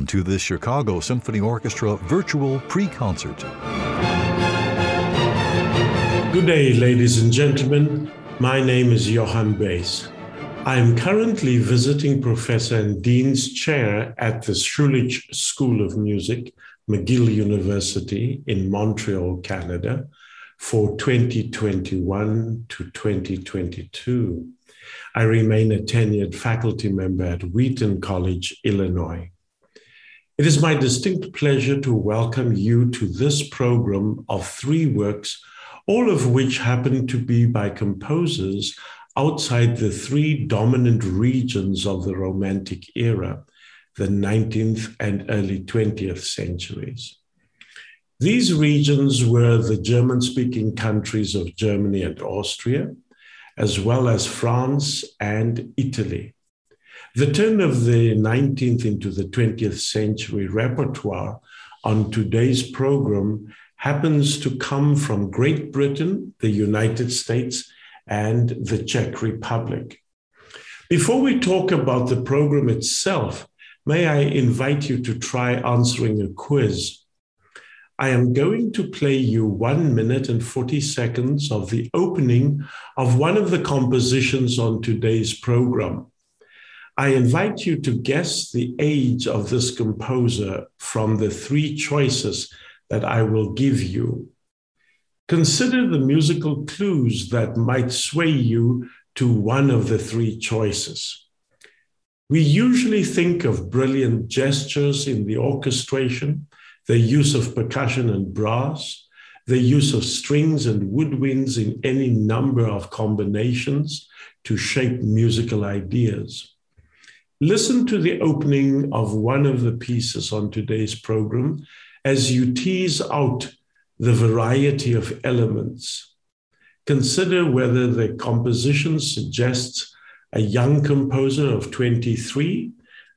Welcome to the Chicago Symphony Orchestra virtual pre concert. Good day, ladies and gentlemen. My name is Johan Buis. I am currently visiting professor and dean's chair at the Schulich School of Music, McGill University in Montreal, Canada, for 2021 to 2022. I remain a tenured faculty member at Wheaton College, Illinois. It is my distinct pleasure to welcome you to this program of three works, all of which happen to be by composers outside the three dominant regions of the Romantic era, the 19th and early 20th centuries. These regions were the German speaking countries of Germany and Austria, as well as France and Italy. The turn of the 19th into the 20th century repertoire on today's program happens to come from Great Britain, the United States, and the Czech Republic. Before we talk about the program itself, may I invite you to try answering a quiz. I am going to play you one minute and 40 seconds of the opening of one of the compositions on today's program. I invite you to guess the age of this composer from the three choices that I will give you. Consider the musical clues that might sway you to one of the three choices. We usually think of brilliant gestures in the orchestration, the use of percussion and brass, the use of strings and woodwinds in any number of combinations to shape musical ideas. Listen to the opening of one of the pieces on today's program as you tease out the variety of elements. Consider whether the composition suggests a young composer of 23,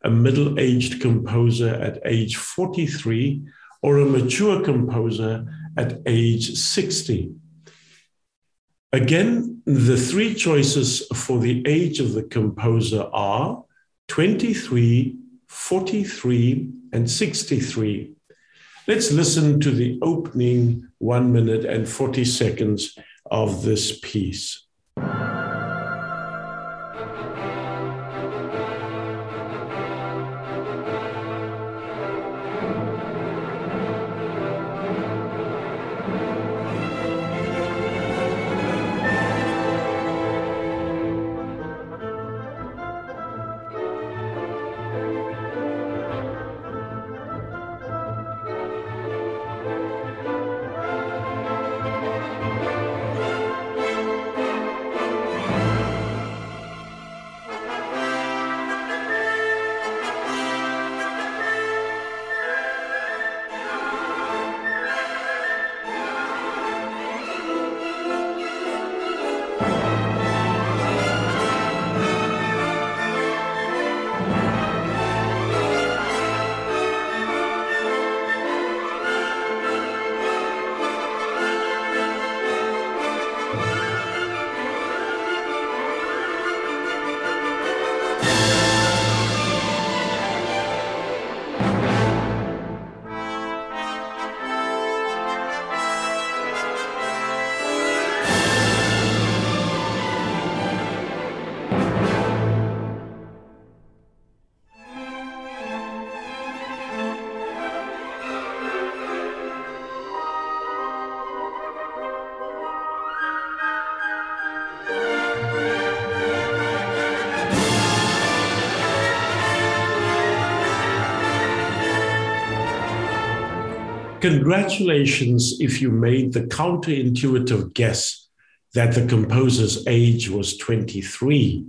a middle aged composer at age 43, or a mature composer at age 60. Again, the three choices for the age of the composer are 23, 43, and 63. Let's listen to the opening one minute and 40 seconds of this piece. Congratulations if you made the counterintuitive guess that the composer's age was 23.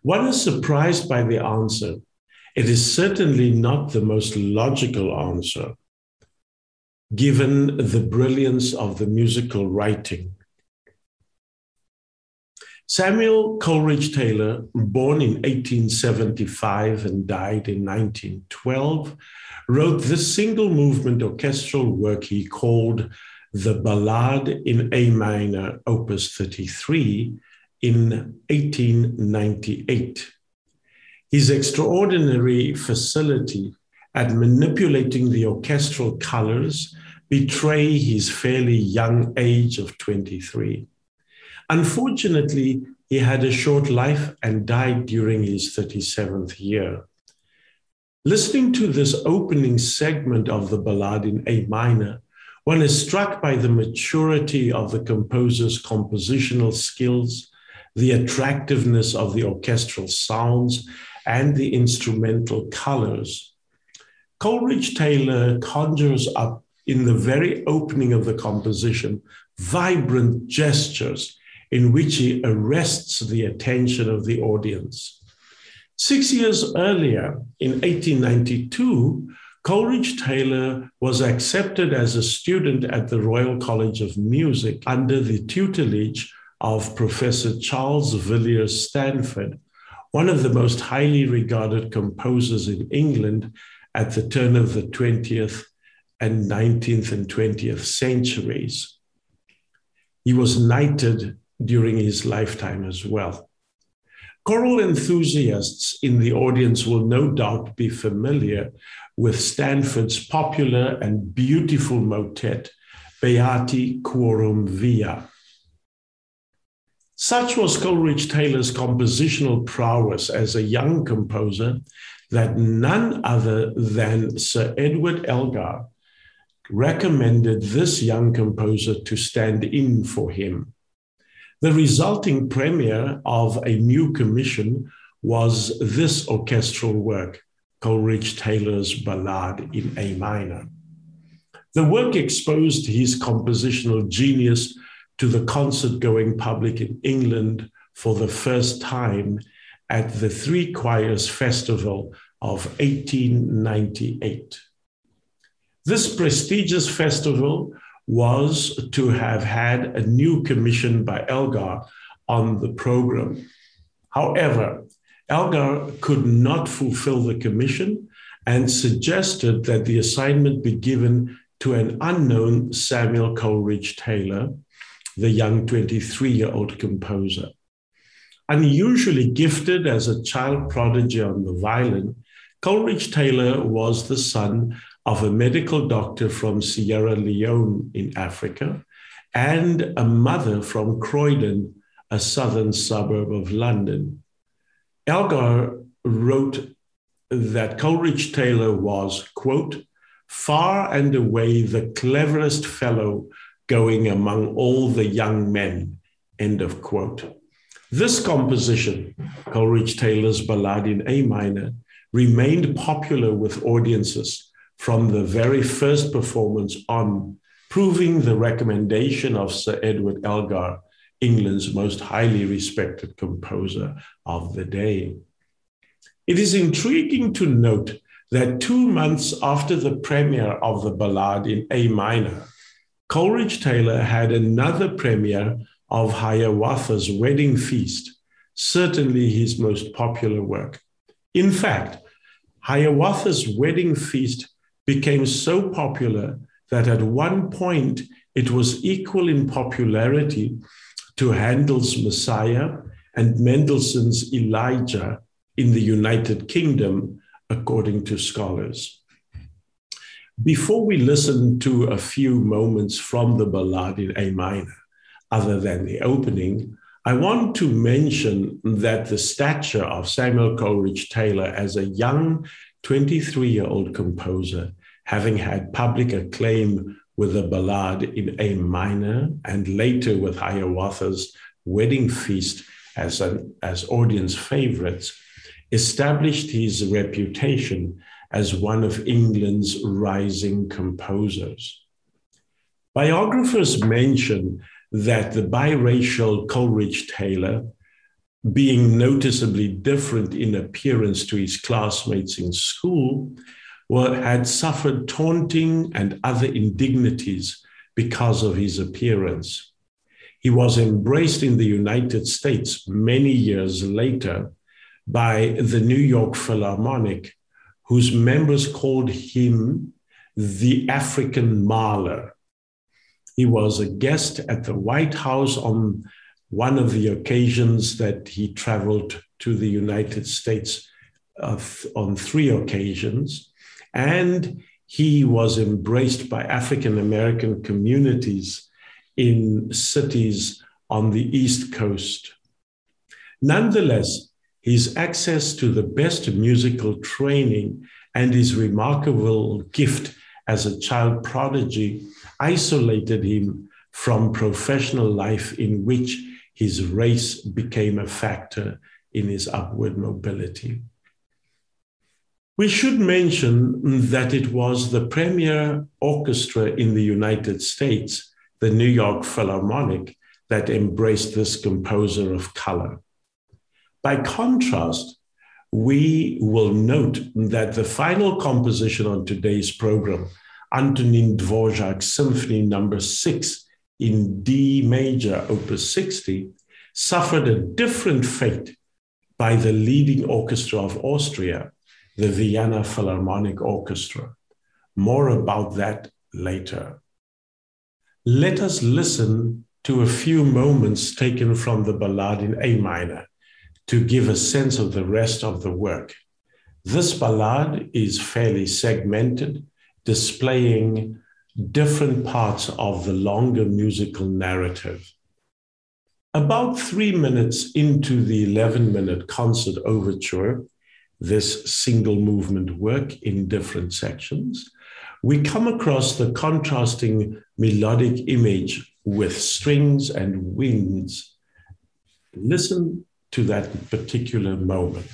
One is surprised by the answer. It is certainly not the most logical answer, given the brilliance of the musical writing. Samuel Coleridge Taylor, born in 1875 and died in 1912, wrote this single movement orchestral work he called the Ballade in A minor, opus 33, in 1898. His extraordinary facility at manipulating the orchestral colors betray his fairly young age of 23. Unfortunately, he had a short life and died during his 37th year. Listening to this opening segment of the ballad in A minor, one is struck by the maturity of the composer's compositional skills, the attractiveness of the orchestral sounds, and the instrumental colors. Coleridge Taylor conjures up in the very opening of the composition vibrant gestures in which he arrests the attention of the audience. Six years earlier, in 1892, Coleridge Taylor was accepted as a student at the Royal College of Music under the tutelage of Professor Charles Villiers Stanford, one of the most highly regarded composers in England at the turn of the 20th and 19th and 20th centuries. He was knighted during his lifetime as well. Choral enthusiasts in the audience will no doubt be familiar with Stanford's popular and beautiful motet, Beati Quorum Via. Such was Coleridge Taylor's compositional prowess as a young composer that none other than Sir Edward Elgar recommended this young composer to stand in for him. The resulting premiere of a new commission was this orchestral work, Coleridge Taylor's Ballade in A minor. The work exposed his compositional genius to the concert going public in England for the first time at the Three Choirs Festival of 1898. This prestigious festival was to have had a new commission by Elgar on the program. However, Elgar could not fulfill the commission and suggested that the assignment be given to an unknown Samuel Coleridge Taylor, the young 23 year old composer. Unusually gifted as a child prodigy on the violin, Coleridge Taylor was the son of a medical doctor from Sierra Leone in Africa and a mother from Croydon, a southern suburb of London. Elgar wrote that Coleridge Taylor was, quote, far and away the cleverest fellow going among all the young men, end of quote. This composition, Coleridge Taylor's Ballade in A minor, remained popular with audiences from the very first performance on, proving the recommendation of Sir Edward Elgar, England's most highly respected composer of the day. It is intriguing to note that two months after the premiere of the ballade in A minor, Coleridge Taylor had another premiere of Hiawatha's Wedding Feast, certainly his most popular work. In fact, Hiawatha's Wedding Feast became so popular that at one point it was equal in popularity to Handel's Messiah and Mendelssohn's Elijah in the United Kingdom, according to scholars. Before we listen to a few moments from the ballad in A minor, other than the opening, I want to mention that the stature of Samuel Coleridge Taylor as a young 23 year old composer, having had public acclaim with the ballad in A minor and later with Hiawatha's Wedding Feast as, an, as audience favorites, established his reputation as one of England's rising composers. Biographers mention that the biracial Coleridge Taylor being noticeably different in appearance to his classmates in school, well, had suffered taunting and other indignities because of his appearance. He was embraced in the United States many years later by the New York Philharmonic, whose members called him the African Mahler. He was a guest at the White House on one of the occasions that he traveled to the United States uh, on three occasions. and he was embraced by African American communities in cities on the East Coast. Nonetheless, his access to the best musical training and his remarkable gift as a child prodigy isolated him from professional life in which his race became a factor in his upward mobility. We should mention that it was the premier orchestra in the United States, the New York Philharmonic, that embraced this composer of color. By contrast, we will note that the final composition on today's program, Antonin Dvorak's Symphony Number no. 6 in D major, Opus 60, suffered a different fate by the leading orchestra of Austria, the Vienna Philharmonic Orchestra. More about that later. Let us listen to a few moments taken from the ballade in A minor to give a sense of the rest of the work. This ballade is fairly segmented, displaying different parts of the longer musical narrative. About three minutes into the 11 minute concert overture, this single movement work in different sections, we come across the contrasting melodic image with strings and winds. Listen to that particular moment.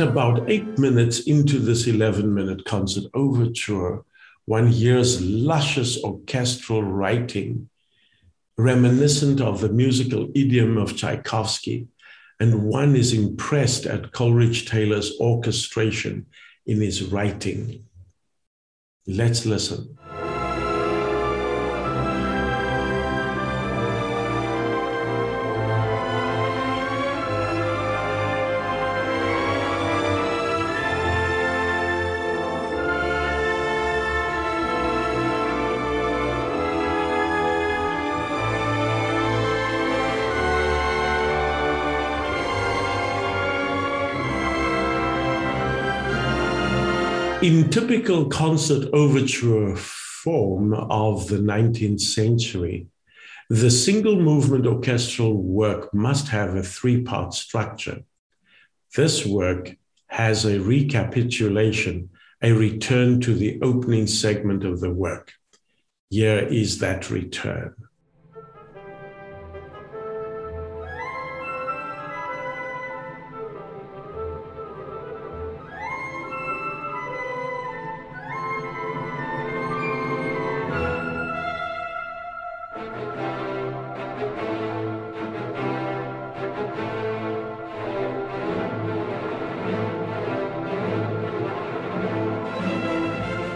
About eight minutes into this 11 minute concert overture, one hears luscious orchestral writing reminiscent of the musical idiom of Tchaikovsky, and one is impressed at Coleridge Taylor's orchestration in his writing. Let's listen. In typical concert overture form of the 19th century, the single movement orchestral work must have a three part structure. This work has a recapitulation, a return to the opening segment of the work. Here is that return.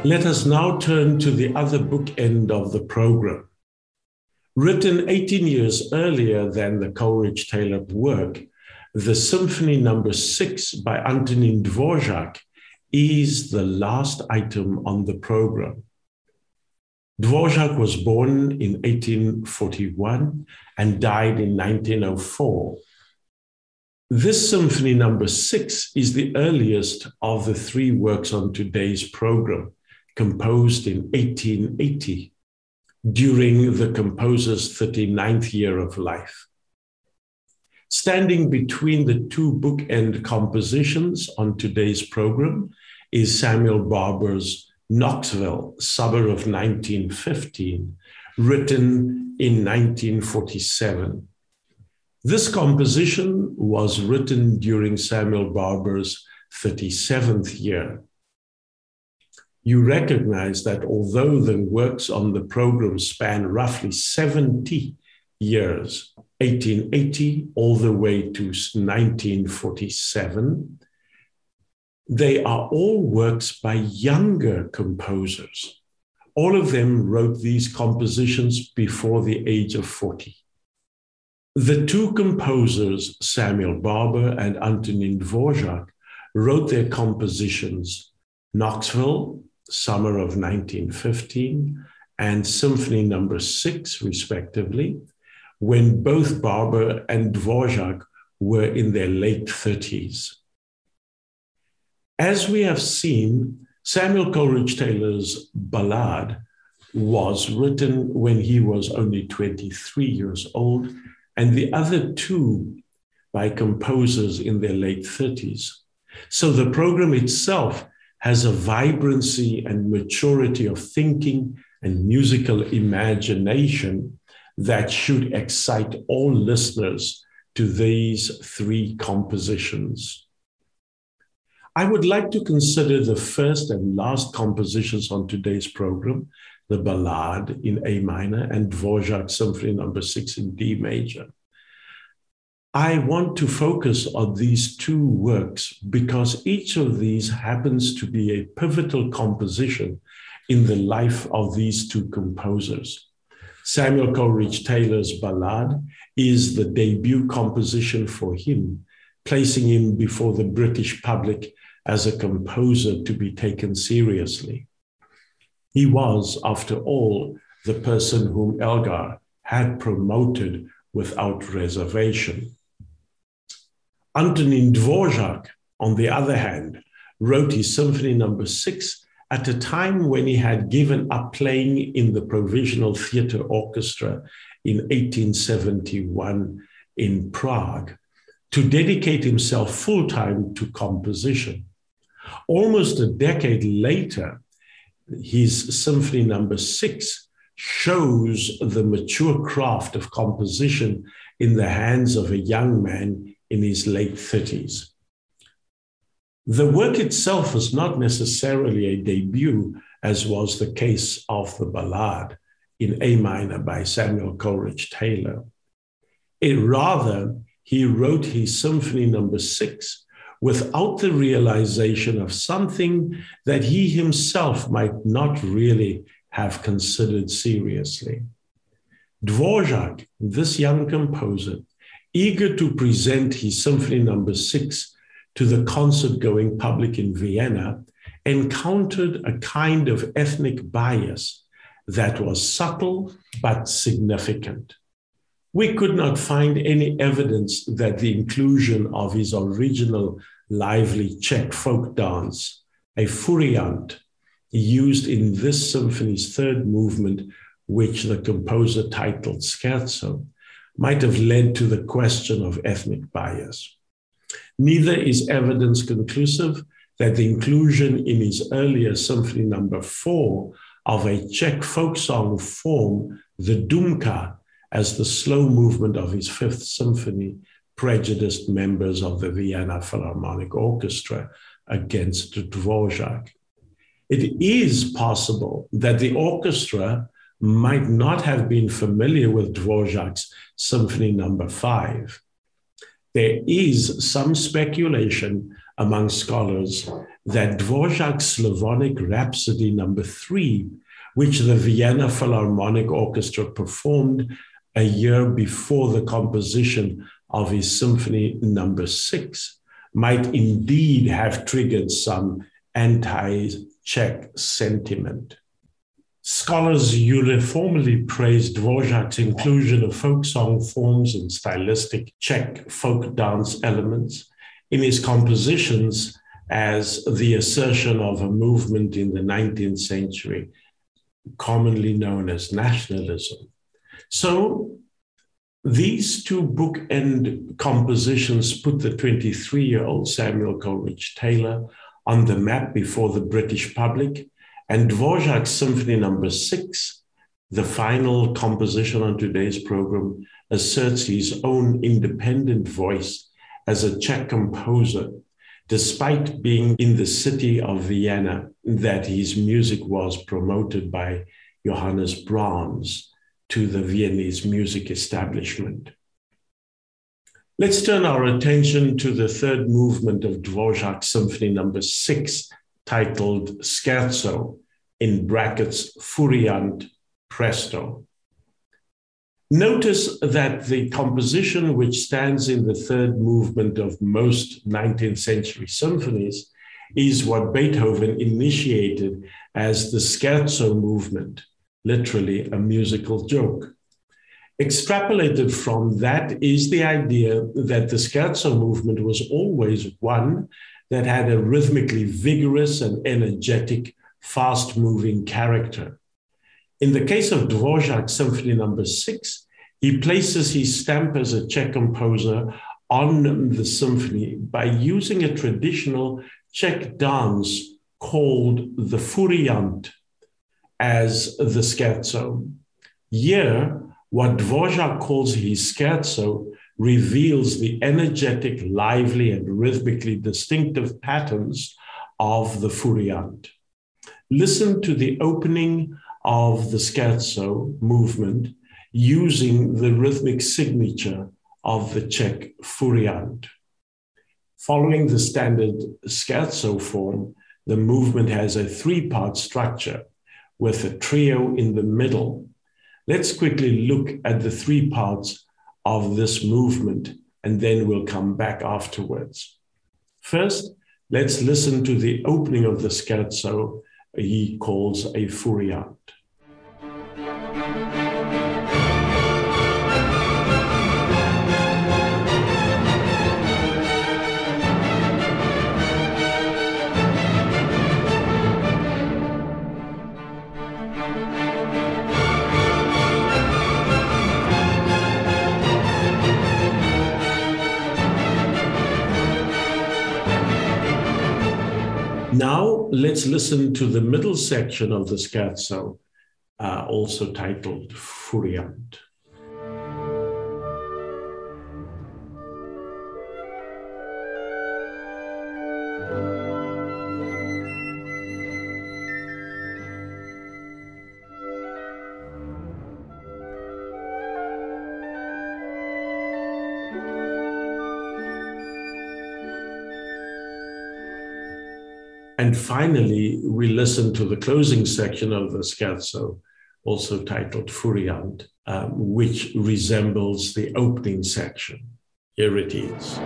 Let us now turn to the other bookend of the program. Written 18 years earlier than the Coleridge Taylor work, the Symphony Number no. 6 by Antonin Dvorak is the last item on the program. Dvorak was born in 1841 and died in 1904. This Symphony Number. 6 is the earliest of the three works on today's program composed in 1880 during the composer's 39th year of life. Standing between the two bookend compositions on today's program is Samuel Barber's Knoxville, Summer of 1915, written in 1947. This composition was written during Samuel Barber's 37th year you recognize that although the works on the program span roughly 70 years, 1880 all the way to 1947, they are all works by younger composers. All of them wrote these compositions before the age of 40. The two composers, Samuel Barber and Antonin Dvorak, wrote their compositions Knoxville, summer of 1915, and Symphony Number no. Six, respectively, when both Barber and Dvorak were in their late 30s. As we have seen, Samuel Coleridge Taylor's ballad was written when he was only 23 years old, and the other two by composers in their late 30s. So the program itself has a vibrancy and maturity of thinking and musical imagination that should excite all listeners to these three compositions. I would like to consider the first and last compositions on today's program, the Ballade in A minor and Dvorak Symphony number no. 6 in D major. I want to focus on these two works because each of these happens to be a pivotal composition in the life of these two composers. Samuel Coleridge Taylor's Ballad is the debut composition for him, placing him before the British public as a composer to be taken seriously. He was, after all, the person whom Elgar had promoted without reservation. Antonin Dvorak, on the other hand, wrote his Symphony Number no. Six at a time when he had given up playing in the Provisional Theatre Orchestra in 1871 in Prague to dedicate himself full time to composition. Almost a decade later, his Symphony Number no. Six shows the mature craft of composition in the hands of a young man in his late 30s. The work itself was not necessarily a debut, as was the case of the ballade in A minor by Samuel Coleridge Taylor. It rather, he wrote his Symphony Number no. Six without the realization of something that he himself might not really have considered seriously. Dvorak, this young composer, eager to present his Symphony Number no. 6 to the concert going public in Vienna, encountered a kind of ethnic bias that was subtle but significant. We could not find any evidence that the inclusion of his original lively Czech folk dance, a furiant, used in this symphony's third movement, which the composer titled Scherzo, might have led to the question of ethnic bias. Neither is evidence conclusive that the inclusion in his earlier symphony number four of a Czech folk song form, the Dumka, as the slow movement of his fifth symphony, prejudiced members of the Vienna Philharmonic Orchestra against Dvorak. It is possible that the orchestra might not have been familiar with Dvorak's Symphony Number no. Five. There is some speculation among scholars that Dvorak's Slavonic Rhapsody Number no. Three, which the Vienna Philharmonic Orchestra performed a year before the composition of his Symphony Number no. Six, might indeed have triggered some anti Czech sentiment. Scholars uniformly praised Dvorak's inclusion of folk song forms and stylistic Czech folk dance elements in his compositions as the assertion of a movement in the 19th century, commonly known as nationalism. So these two bookend compositions put the 23 year old Samuel Coleridge Taylor on the map before the British public and Dvorak's Symphony Number no. Six, the final composition on today's program, asserts his own independent voice as a Czech composer despite being in the city of Vienna, that his music was promoted by Johannes Brahms to the Viennese music establishment. Let's turn our attention to the third movement of Dvorak's Symphony number six, titled Scherzo, in brackets, Furiant Presto. Notice that the composition which stands in the third movement of most 19th century symphonies is what Beethoven initiated as the scherzo movement, literally a musical joke. Extrapolated from that is the idea that the scherzo movement was always one that had a rhythmically vigorous and energetic, fast moving character. In the case of Dvorak's Symphony Number Six, he places his stamp as a Czech composer on the symphony by using a traditional Czech dance called the furiant as the scherzo. Here, what Dvorak calls his scherzo reveals the energetic, lively, and rhythmically distinctive patterns of the furiant. Listen to the opening of the scherzo movement using the rhythmic signature of the Czech furiant. Following the standard scherzo form, the movement has a three part structure with a trio in the middle. Let's quickly look at the three parts of this movement and then we'll come back afterwards. First, let's listen to the opening of the scherzo he calls a furiant. Now let's listen to the middle section of the scherzo, uh, also titled Furiant. Finally, we listen to the closing section of the scherzo, also titled Furiant, um, which resembles the opening section. Here it is.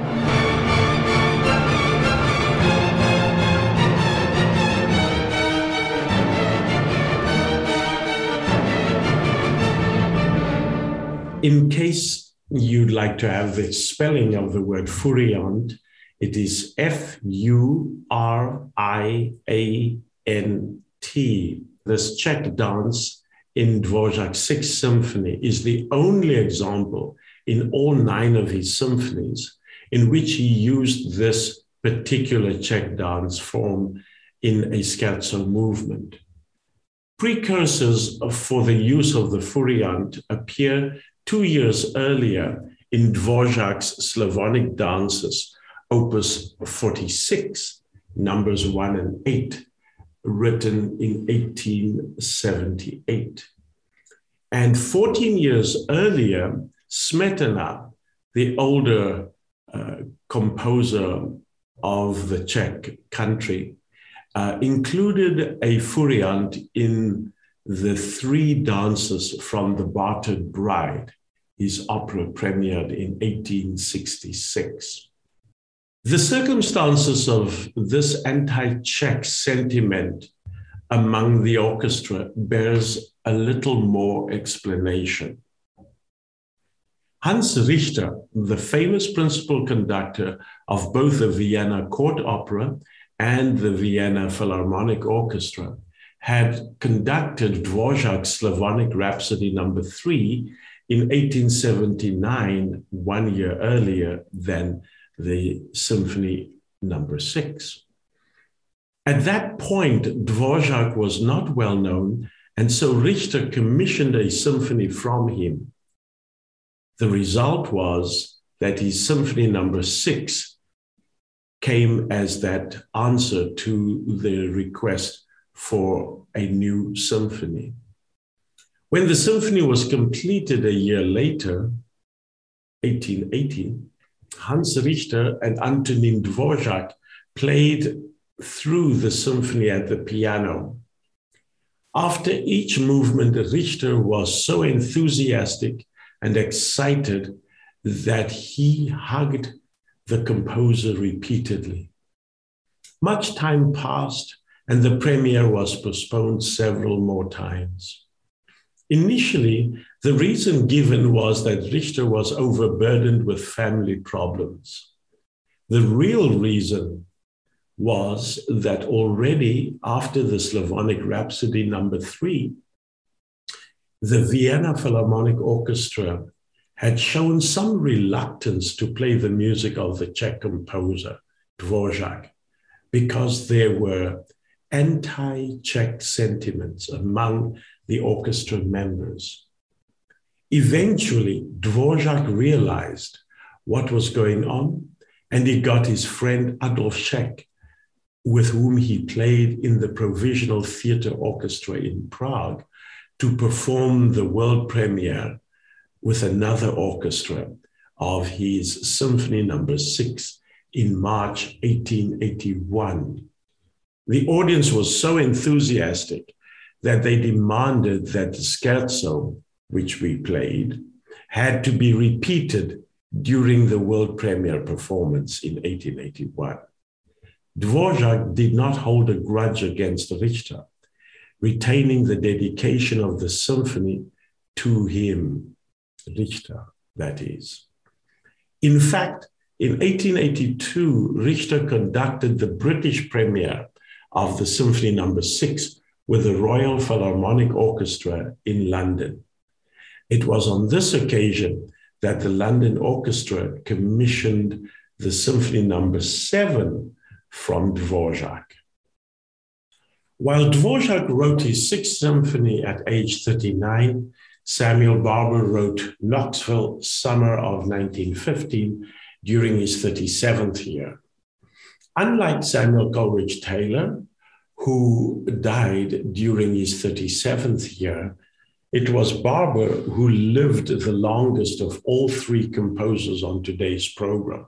In case you'd like to have the spelling of the word furiant, it is F U R I A N T. This Czech dance in Dvorak's Sixth Symphony is the only example in all nine of his symphonies in which he used this particular Czech dance form in a scherzo movement. Precursors for the use of the furiant appear two years earlier in Dvorak's Slavonic dances, Opus 46, numbers 1 and 8, written in 1878. And 14 years earlier, Smetana, the older uh, composer of the Czech country, uh, included a furiant in the three dances from The Bartered Bride. His opera premiered in 1866. The circumstances of this anti-Czech sentiment among the orchestra bears a little more explanation. Hans Richter, the famous principal conductor of both the Vienna Court Opera and the Vienna Philharmonic Orchestra, had conducted Dvorak's Slavonic Rhapsody number 3 in 1879, one year earlier than the Symphony Number Six. At that point, Dvorak was not well known, and so Richter commissioned a symphony from him. The result was that his Symphony Number Six came as that answer to the request for a new symphony. When the symphony was completed a year later, 1818, Hans Richter and Antonin Dvorak played through the symphony at the piano. After each movement, Richter was so enthusiastic and excited that he hugged the composer repeatedly. Much time passed, and the premiere was postponed several more times. Initially, the reason given was that Richter was overburdened with family problems. The real reason was that already after the Slavonic Rhapsody number three, the Vienna Philharmonic Orchestra had shown some reluctance to play the music of the Czech composer Dvorak because there were anti Czech sentiments among the orchestra members. Eventually, Dvorak realized what was going on and he got his friend Adolf Čech, with whom he played in the Provisional Theatre Orchestra in Prague, to perform the world premiere with another orchestra of his Symphony Number no. Six in March 1881. The audience was so enthusiastic that they demanded that the scherzo, which we played, had to be repeated during the world premiere performance in 1881. Dvorak did not hold a grudge against Richter, retaining the dedication of the symphony to him, Richter, that is. In fact, in 1882, Richter conducted the British premiere of the Symphony Number no. 6 with the Royal Philharmonic Orchestra in London. It was on this occasion that the London Orchestra commissioned the Symphony Number no. 7 from Dvorak. While Dvorak wrote his sixth symphony at age 39, Samuel Barber wrote Knoxville Summer of 1915 during his 37th year. Unlike Samuel Coleridge Taylor, who died during his 37th year, it was Barber who lived the longest of all three composers on today's program.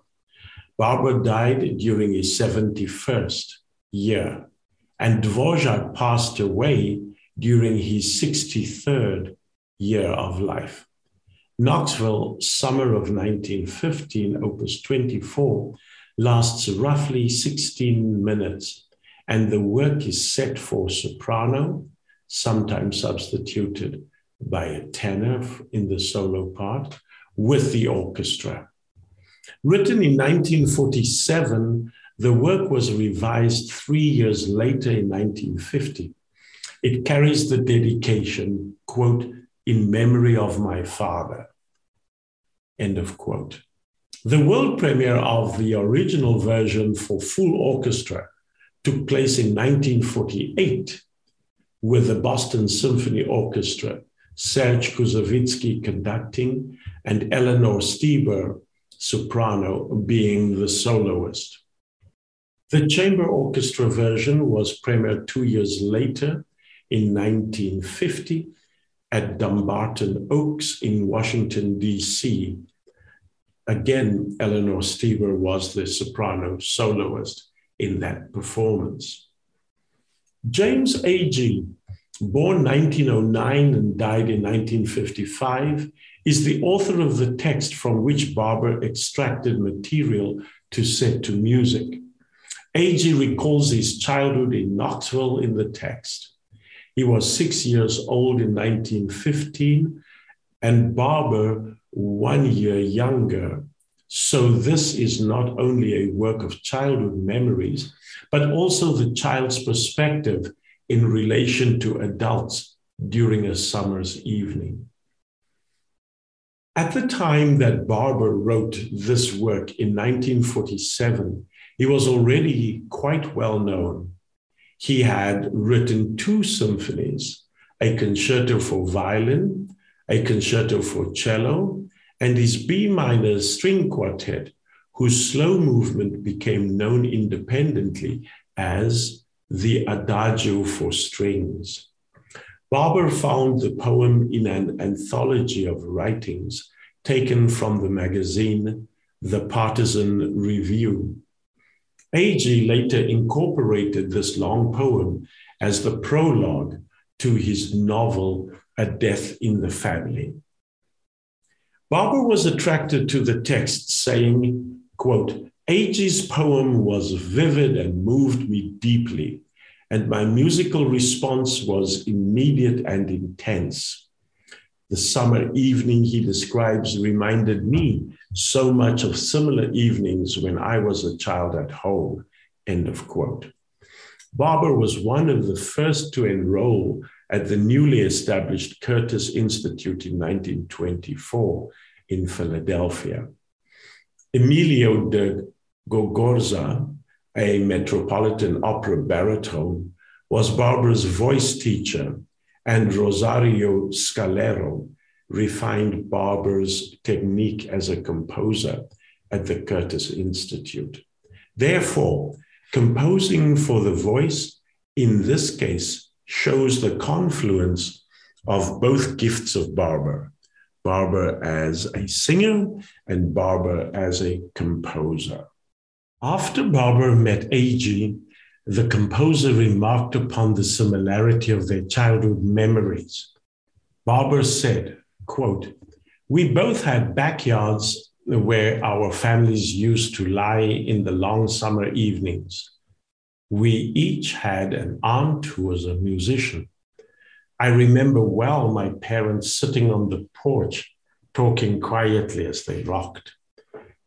Barber died during his 71st year, and Dvorak passed away during his 63rd year of life. Knoxville, summer of 1915, opus 24, lasts roughly 16 minutes and the work is set for soprano, sometimes substituted by a tenor in the solo part, with the orchestra. Written in 1947, the work was revised three years later in 1950. It carries the dedication, quote, in memory of my father, end of quote. The world premiere of the original version for full orchestra took place in 1948 with the Boston Symphony Orchestra, Serge Koussevitzky conducting, and Eleanor Steber, soprano, being the soloist. The chamber orchestra version was premiered two years later in 1950 at Dumbarton Oaks in Washington, D.C. Again, Eleanor Steber was the soprano soloist in that performance. James Agee, born 1909 and died in 1955, is the author of the text from which Barber extracted material to set to music. Agee recalls his childhood in Knoxville in the text. He was six years old in 1915, and Barber one year younger so, this is not only a work of childhood memories, but also the child's perspective in relation to adults during a summer's evening. At the time that Barber wrote this work in 1947, he was already quite well known. He had written two symphonies a concerto for violin, a concerto for cello, and his B minor string quartet, whose slow movement became known independently as the Adagio for Strings. Barber found the poem in an anthology of writings taken from the magazine The Partisan Review. Agee later incorporated this long poem as the prologue to his novel A Death in the Family. Barber was attracted to the text, saying, quote, Agee's poem was vivid and moved me deeply, and my musical response was immediate and intense. The summer evening he describes reminded me so much of similar evenings when I was a child at home. End of quote. Barber was one of the first to enroll at the newly established Curtis Institute in 1924 in Philadelphia. Emilio de Gogorza, a Metropolitan Opera baritone, was Barber's voice teacher, and Rosario Scalero refined Barber's technique as a composer at the Curtis Institute. Therefore, composing for the voice in this case shows the confluence of both gifts of Barber Barber as a singer and Barber as a composer. After Barber met Agee, the composer remarked upon the similarity of their childhood memories. Barber said, quote, We both had backyards where our families used to lie in the long summer evenings. We each had an aunt who was a musician. I remember well my parents sitting on the porch talking quietly as they rocked.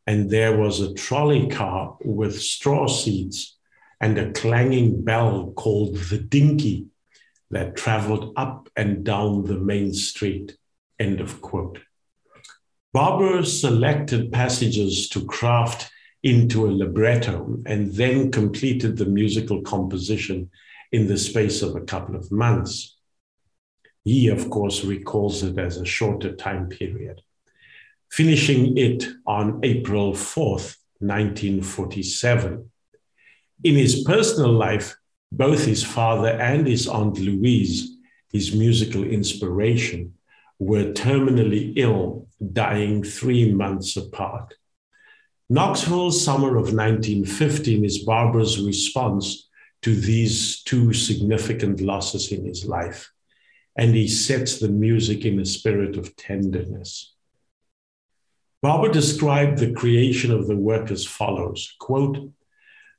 And there was a trolley car with straw seats and a clanging bell called the dinky that traveled up and down the main street. End of quote. Barber selected passages to craft into a libretto and then completed the musical composition in the space of a couple of months. He, of course, recalls it as a shorter time period, finishing it on April 4th, 1947. In his personal life, both his father and his Aunt Louise, his musical inspiration, were terminally ill, dying three months apart. Knoxville's summer of 1915 is Barber's response to these two significant losses in his life, and he sets the music in a spirit of tenderness. Barber described the creation of the work as follows quote,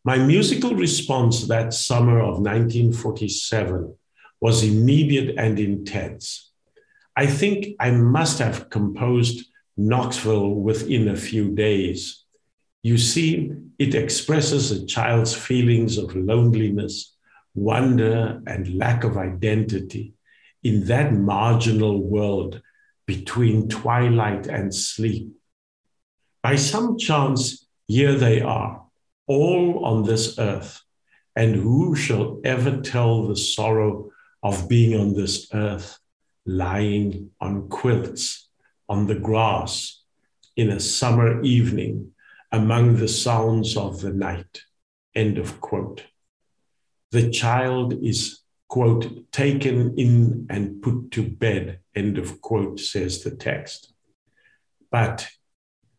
My musical response that summer of 1947 was immediate and intense. I think I must have composed Knoxville within a few days. You see, it expresses a child's feelings of loneliness, wonder, and lack of identity in that marginal world between twilight and sleep. By some chance, here they are, all on this earth. And who shall ever tell the sorrow of being on this earth lying on quilts on the grass in a summer evening among the sounds of the night. End of quote. The child is, quote, taken in and put to bed, end of quote, says the text. But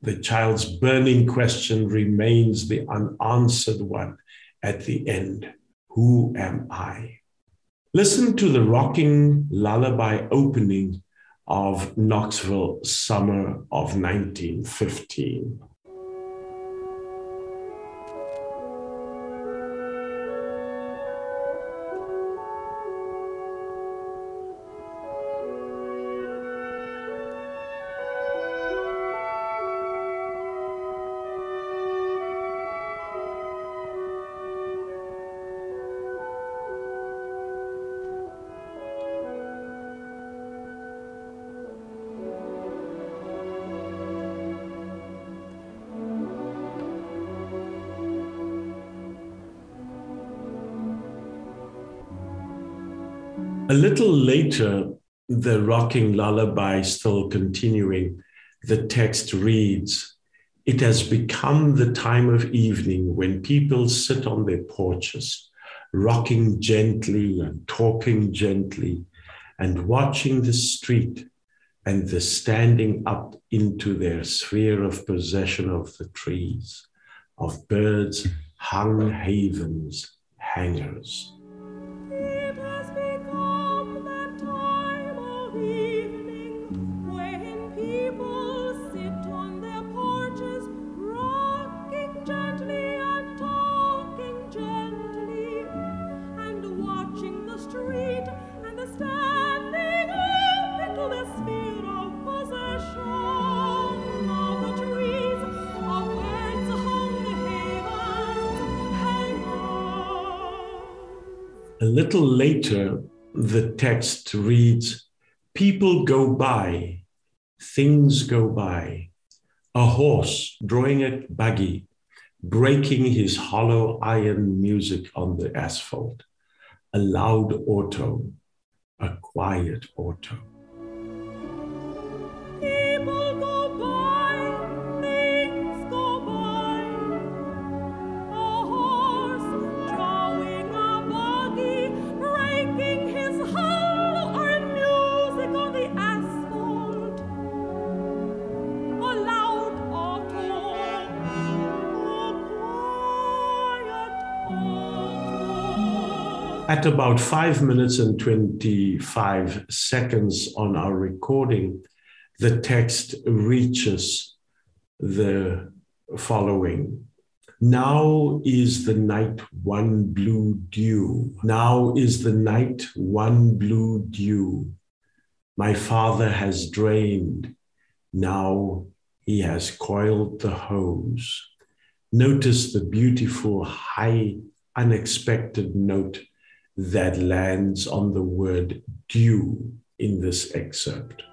the child's burning question remains the unanswered one at the end Who am I? Listen to the rocking lullaby opening of Knoxville, summer of 1915. A little later, the rocking lullaby still continuing, the text reads It has become the time of evening when people sit on their porches, rocking gently and talking gently, and watching the street and the standing up into their sphere of possession of the trees, of birds, hung havens, hangers. Little later, the text reads People go by, things go by. A horse drawing a buggy, breaking his hollow iron music on the asphalt. A loud auto, a quiet auto. At about five minutes and 25 seconds on our recording, the text reaches the following. Now is the night one blue dew. Now is the night one blue dew. My father has drained. Now he has coiled the hose. Notice the beautiful, high, unexpected note that lands on the word dew in this excerpt.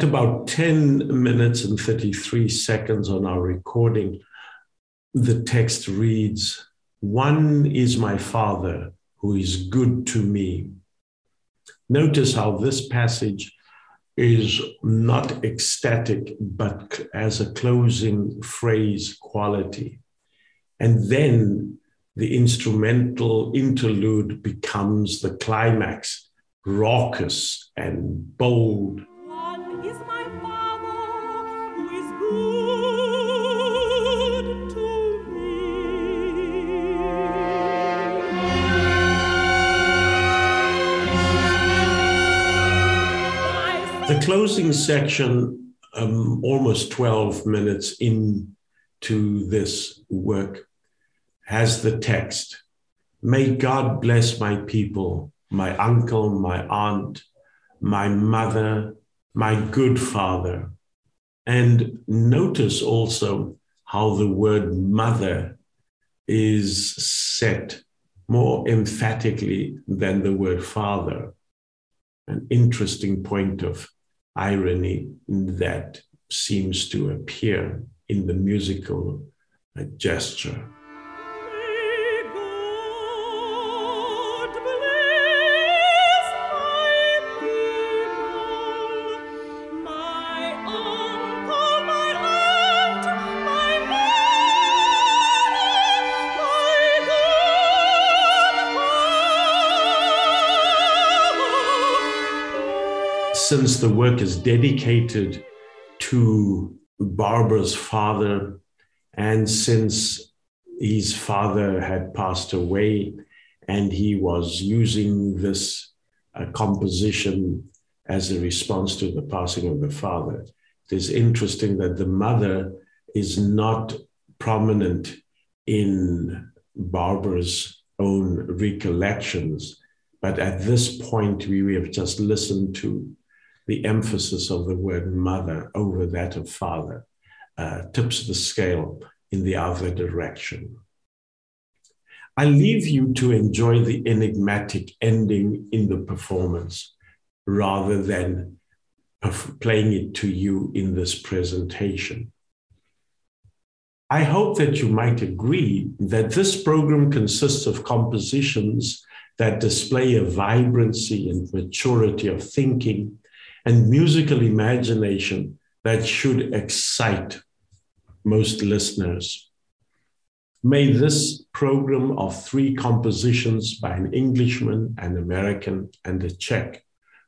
At about 10 minutes and 33 seconds on our recording, the text reads One is my Father who is good to me. Notice how this passage is not ecstatic, but as a closing phrase quality. And then the instrumental interlude becomes the climax, raucous and bold The closing section, um, almost 12 minutes into this work, has the text May God bless my people, my uncle, my aunt, my mother, my good father. And notice also how the word mother is set more emphatically than the word father. An interesting point of irony that seems to appear in the musical uh, gesture. Since the work is dedicated to Barber's father, and since his father had passed away and he was using this uh, composition as a response to the passing of the father, it is interesting that the mother is not prominent in Barber's own recollections. But at this point, we, we have just listened to the emphasis of the word mother over that of father uh, tips the scale in the other direction. I leave you to enjoy the enigmatic ending in the performance rather than playing it to you in this presentation. I hope that you might agree that this program consists of compositions that display a vibrancy and maturity of thinking and musical imagination that should excite most listeners. May this program of three compositions by an Englishman, an American, and a Czech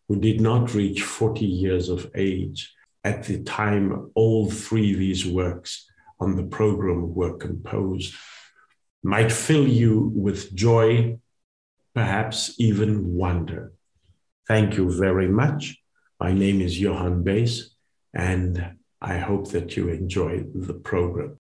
who did not reach 40 years of age at the time all three of these works on the program were composed might fill you with joy, perhaps even wonder. Thank you very much. My name is Johan Buis, and I hope that you enjoy the program.